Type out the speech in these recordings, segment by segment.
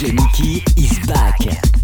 DJ Mickey is back.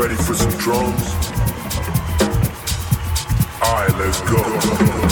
ready for some drums? Alright, let's go.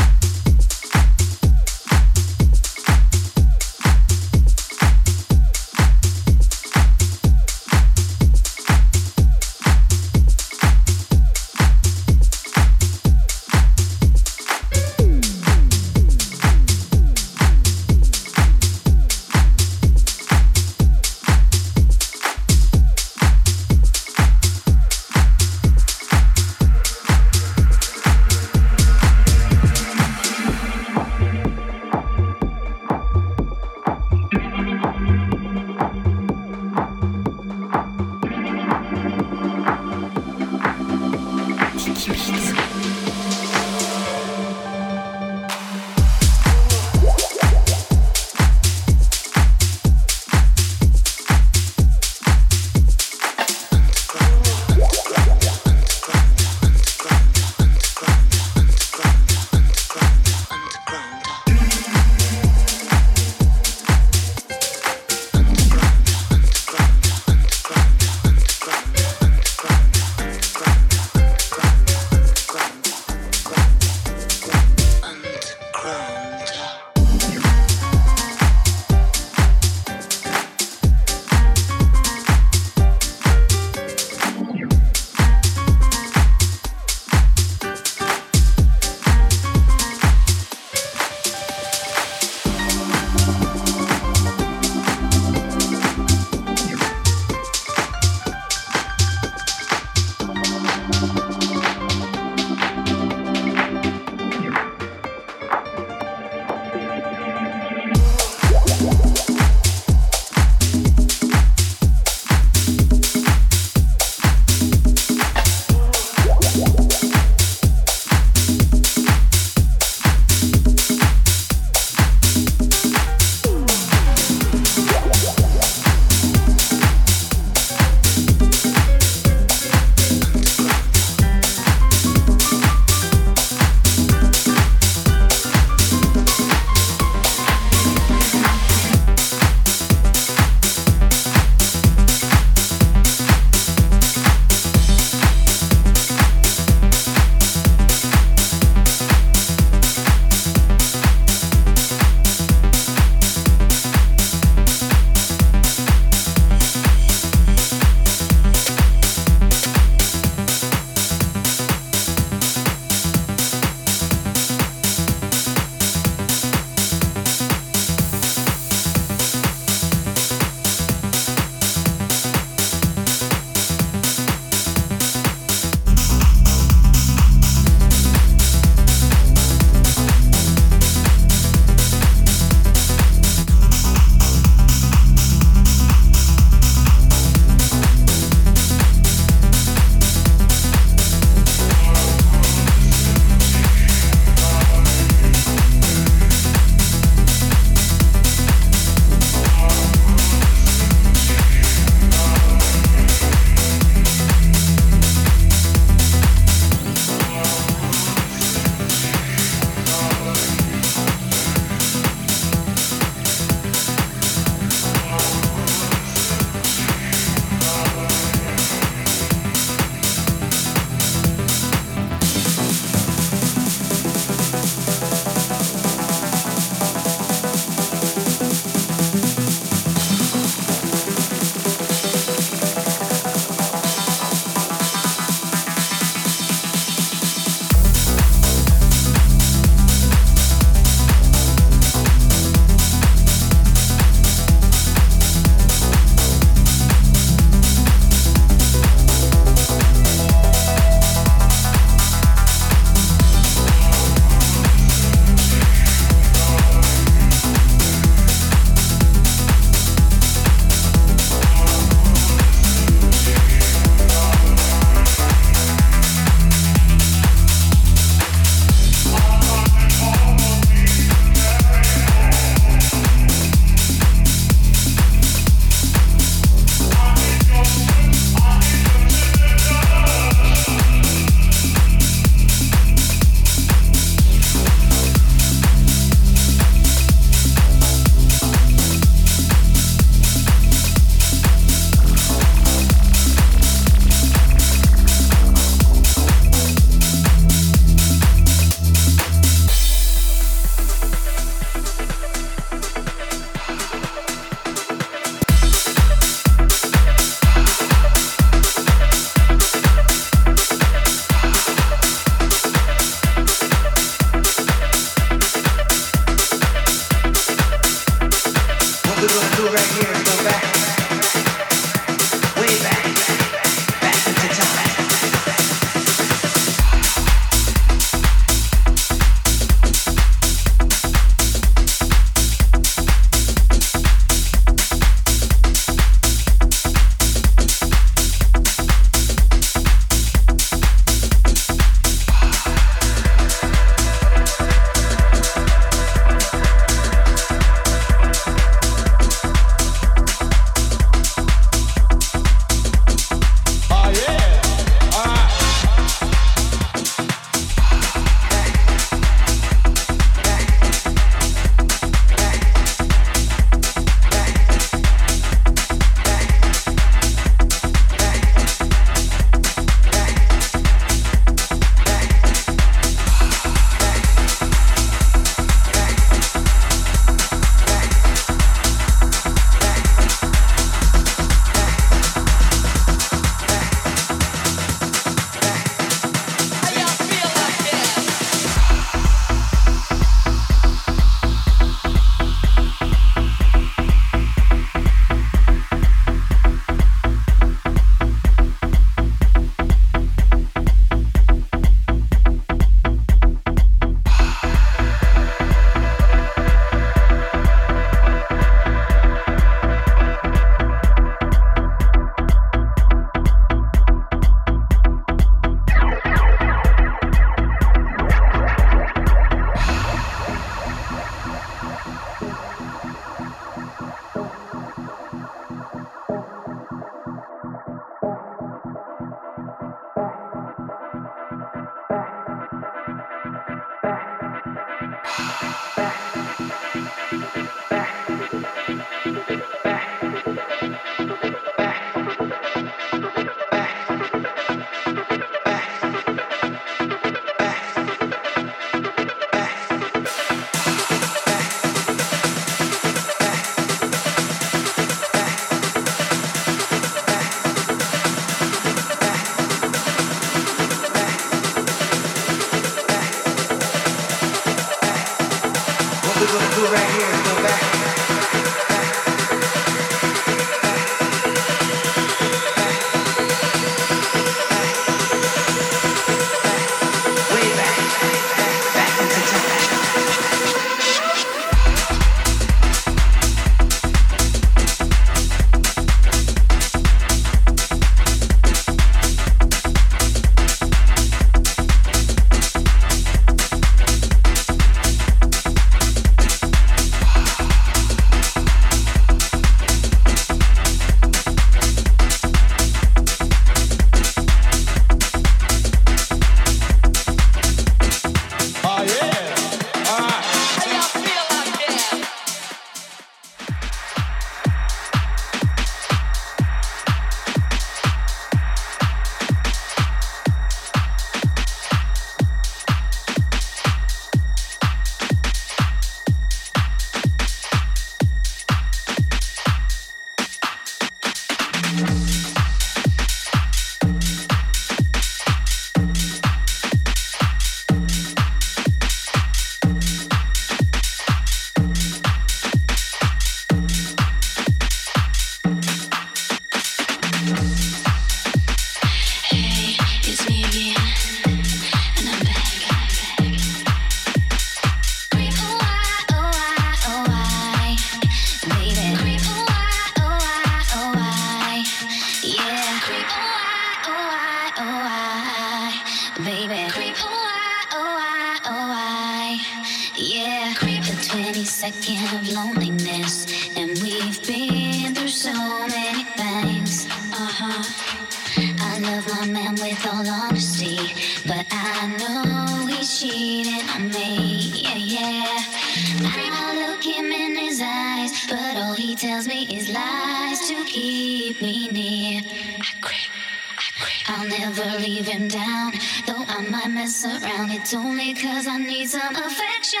I look him in his eyes, but all he tells me is lies to keep me near. I creep. I creep. I'll never leave him down, though I might mess around. It's only cause I need some affection.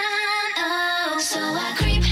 Oh, so I creep.